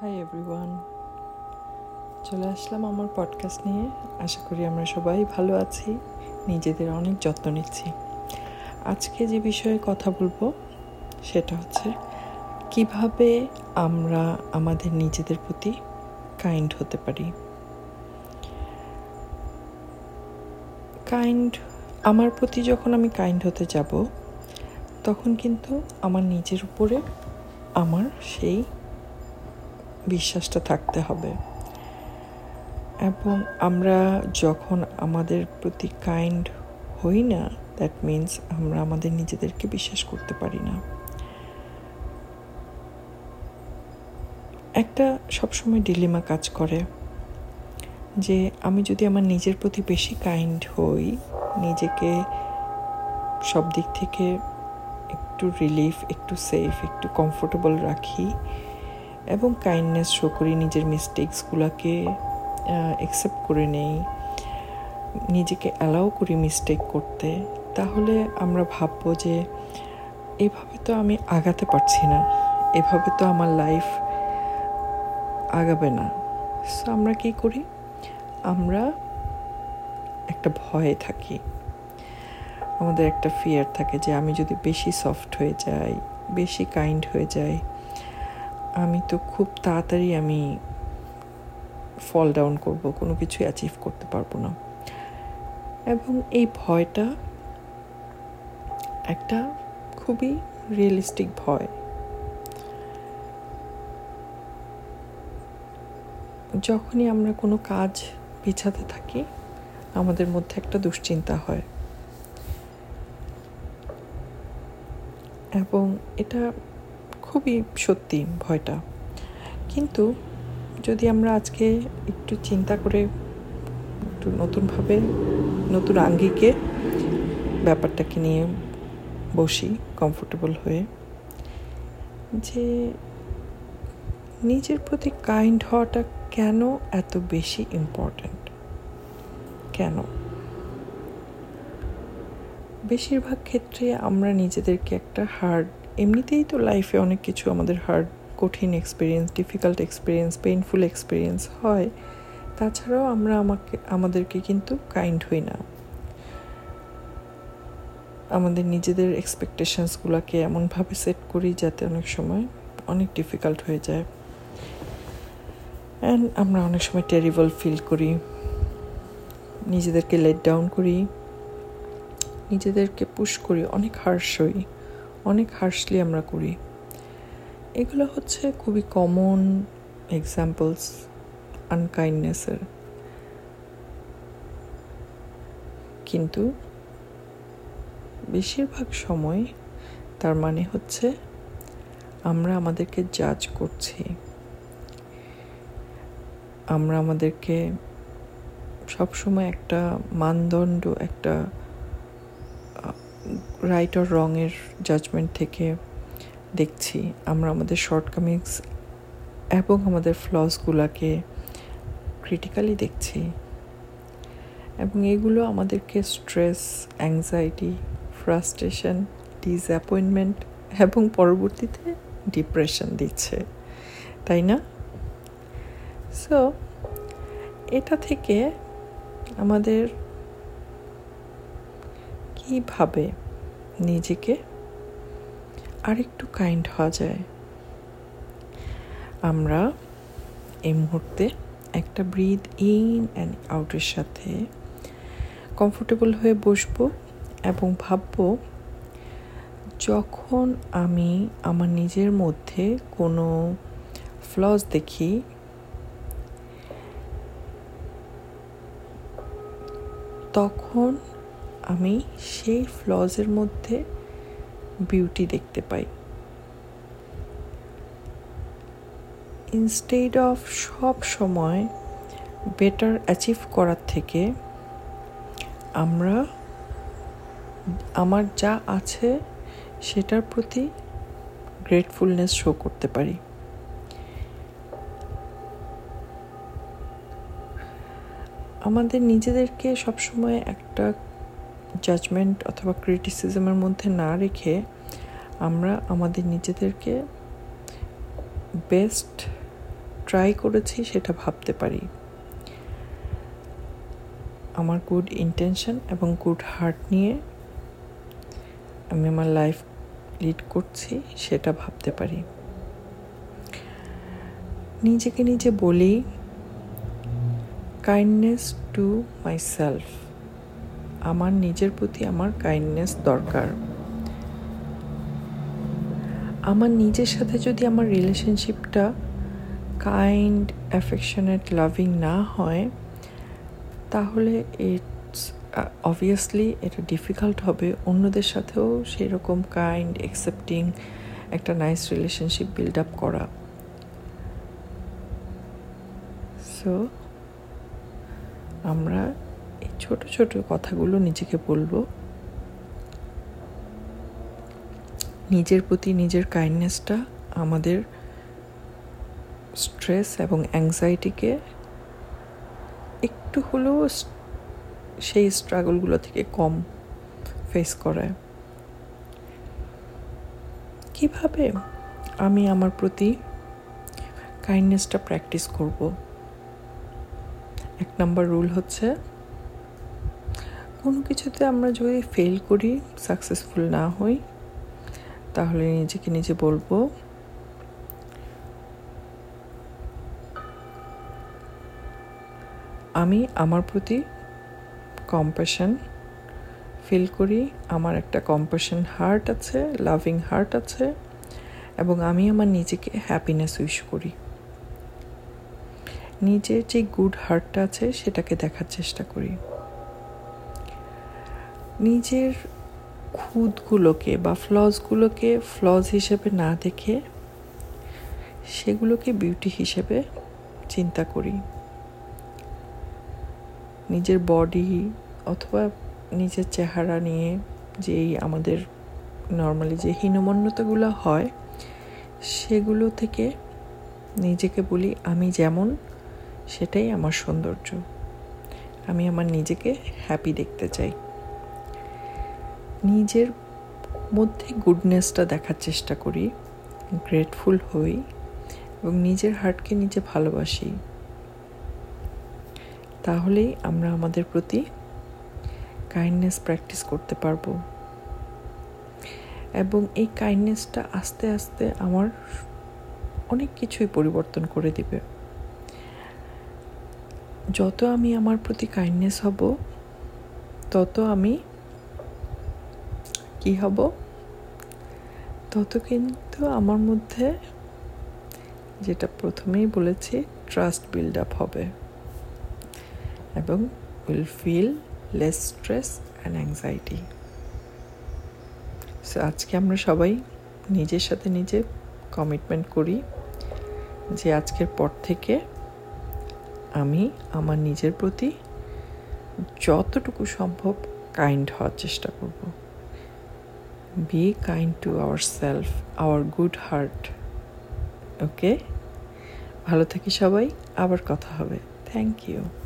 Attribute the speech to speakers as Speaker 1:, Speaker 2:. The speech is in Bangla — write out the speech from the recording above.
Speaker 1: হাই এভরিওয়ান চলে আসলাম আমার পডকাস্ট নিয়ে। আশা করি আমরা সবাই ভালো আছি, নিজেদের অনেক যত্ন নিচ্ছি। আজকে যে বিষয়ে কথা বলব, সেটা হচ্ছে, কীভাবে আমরা আমাদের নিজেদের প্রতি কাইন্ড হতে পারি? কাইন্ড আমার প্রতি যখন আমি কাইন্ড হতে যাব, তখন কিন্তু আমার নিজের উপরে আমার সেই বিশ্বাসটা থাকতে হবে। এবং আমরা যখন আমাদের প্রতি কাইন্ড হই না দ্যাট মিন্স আমরা আমাদের নিজেদেরকে বিশ্বাস করতে পারি না। একটা সবসময় ডিলিমা কাজ করে যে আমি যদি আমার নিজের প্রতি বেশি কাইন্ড হই, নিজেকে সব দিক থেকে একটু রিলিফ একটু সেফ একটু কমফোর্টেবল রাখি এবং কাইন্ডনেস শো করি নিজের মিস্টেকসগুলোকে অ্যাকসেপ্ট করে নেই। নিজেকে অ্যালাউ করি মিস্টেক করতে। তাহলে আমরা ভাববো যে, এভাবে তো আমি আগাতে পারছি না। এভাবে তো আমার লাইফ আগাবে না। সো আমরা কি করি? আমরা একটা ভয়ে থাকি। আমাদের একটা ফিয়ার থাকে যে, আমি যদি বেশি সফট হয়ে যাই, বেশি কাইন্ড হয়ে যাই আমি তো খুব তাড়াতাড়ি আমি ফল ডাউন করব, কোনো কিছু অ্যাচিভ করতে পারব না। এবং এই ভয়টা একটা খুবই রিয়েলিস্টিক ভয়। যখনই আমরা কোনো কাজ পিছাতে থাকি, আমাদের মধ্যে একটা দুশ্চিন্তা হয়। এবং এটা খুবই সত্যি ভয়টা। কিন্তু যদি আমরা আজকে একটু চিন্তা করে একটু নতুনভাবে, নতুন আঙ্গিকে ব্যাপারটাকে নিয়ে বসি কমফোর্টেবল হয়ে, যে নিজের প্রতি কাইন্ড হওয়াটা কেন এত বেশি ইম্পর্ট্যান্ট কেন? বেশিরভাগ ক্ষেত্রে আমরা নিজেদেরকে একটা হার্ড এমনিতেই তো লাইফে অনেক কিছু আমাদের হার্ড কঠিন experience difficult experience painful experience হয়। তাছাড়াও আমরা আমাকে, আমাদেরকে কিন্তু কাইন্ড হই না। আমাদের নিজেদের এক্সপেকটেশনসগুলোকে এমনভাবে সেট করি যাতে অনেক সময় অনেক ডিফিকাল্ট হয়ে যায়। অ্যান্ড আমরা অনেক সময় টেরিবল ফিল করি। নিজেদেরকে লেট ডাউন করি। নিজেদেরকে পুশ করি, অনেক হার্শ হই। অনেক হার্শলি আমরা করি। এগুলো হচ্ছে খুবই কমন এক্সাম্পলস আনকাইন্ডনেসের কিন্তু বেশিরভাগ সময় তার মানে হচ্ছে আমরা আমাদেরকে জাজ করছি। আমরা আমাদেরকে সবসময় একটা মানদণ্ড, একটা রাইট অর রংয়ের জাজমেন্ট থেকে দেখছি। আমরা আমাদের শর্টকামিংস এবং আমাদের ফ্লসগুলোকে ক্রিটিক্যালি দেখছি। এবং এগুলো আমাদেরকে স্ট্রেস অ্যাংজাইটি ফ্রাস্ট্রেশন ডিসঅ্যাপয়েন্টমেন্ট এবং পরবর্তীতে ডিপ্রেশন দিচ্ছে। তাই না? সো এটা থেকে আমাদের কীভাবে নিজেকে আরেকটু কাইন্ড হওয়া যায়? আমরা এই মুহূর্তে একটা ব্রিদ ইন অ্যান্ড আউটের সাথে কমফোর্টেবল হয়ে বসবো এবং ভাববো, যখন আমি আমার নিজের মধ্যে কোনো ফ্লস দেখি, তখন আমি সেই ফ্লজের মধ্যে বিউটি দেখতে পাই। ইনস্টেড অফ সব সময় বেটার অ্যাচিভ করার থেকে আমরা আমার যা আছে সেটার প্রতি গ্রেটফুলনেস শো করতে পারি। আমাদের নিজেদেরকে সবসময় একটা জাজমেন্ট অথবা ক্রিটিসিজমের মধ্যে না রেখে আমরা আমাদের নিজেদেরকে বেস্ট ট্রাই করেছি সেটা ভাবতে পারি। আমার গুড ইন্টেনশন এবং গুড হার্ট নিয়ে আমি আমার লাইফ লিড করছি সেটা ভাবতে পারি। নিজেকে নিজে বলি কাইন্ডনেস টু মাই সেলফ আমার নিজের প্রতি আমার কাইন্ডনেস দরকার। আমার নিজের সাথে যদি আমার রিলেশনশিপটা কাইন্ড অ্যাফেকশনেট লাভিং না হয়, তাহলে ইটস অবভিয়াসলি এটা ডিফিকাল্ট হবে। অন্যদের সাথেও সেরকম কাইন্ড অ্যাকসেপ্টিং একটা নাইস রিলেশনশিপ বিল্ড আপ করা। সো আমরা এই ছোট ছোট কথাগুলো নিজেকে বলব। নিজের প্রতি নিজের কাইন্ডনেসটা আমাদের স্ট্রেস এবং অ্যাংজাইটিকে একটু হলেও সেই স্ট্রাগলগুলো থেকে কম ফেস করায়। কীভাবে আমি আমার প্রতি কাইন্ডনেসটা প্র্যাকটিস করব? এক নম্বর রুল হচ্ছে কোনো কিছুতে আমরা যদি ফেল করি সাকসেসফুল না হই, তাহলে নিজেকে নিজে বলব, আমি আমার প্রতি কম্প্যাশন ফিল করি, আমার একটা কম্প্যাশন হার্ট আছে লাভিং হার্ট আছে, এবং আমি আমার নিজেকে হ্যাপিনেস উইশ করি। নিজের যে গুড হার্টটা আছে, সেটাকে দেখার চেষ্টা করি। নিজের খুদগুলোকে বা ফ্লসগুলোকে ফ্লজ হিসেবে না দেখে সেগুলোকে বিউটি হিসেবে চিন্তা করি। নিজের বডি অথবা নিজের চেহারা নিয়ে যেই আমাদের নর্মালি যে হীনমন্যতাগুলো হয়, সেগুলো থেকে নিজেকে বলি, আমি যেমন, সেটাই আমার সৌন্দর্য। আমি আমার নিজেকে হ্যাপি দেখতে চাই। নিজের মধ্যে গুডনেসটা দেখার চেষ্টা করি গ্রেটফুল হই এবং নিজের হার্টকে নিজে ভালোবাসি। তাহলেই আমরা আমাদের প্রতি কাইন্ডনেস প্র্যাকটিস করতে পারব। এবং এই কাইন্ডনেসটা আস্তে আস্তে আমার অনেক কিছুই পরিবর্তন করে দিবে। যত আমি আমার প্রতি কাইন্ডনেস হব, তত আমি কি হব? তত কিন্তু আমার মধ্যে যেটা প্রথমেই বলেছি ট্রাস্ট বিল্ড আপ হবে। এবং will feel less stress and anxiety so আজকে আমরা সবাই নিজের সাথে নিজে কমিটমেন্ট করি যে আজকের পর থেকে আমি আমার নিজের প্রতি যতটুকু সম্ভব কাইন্ড হওয়ার চেষ্টা করব। Kind to our self our good heart okay ভালো থাকি সবাই, আবার কথা হবে। Thank you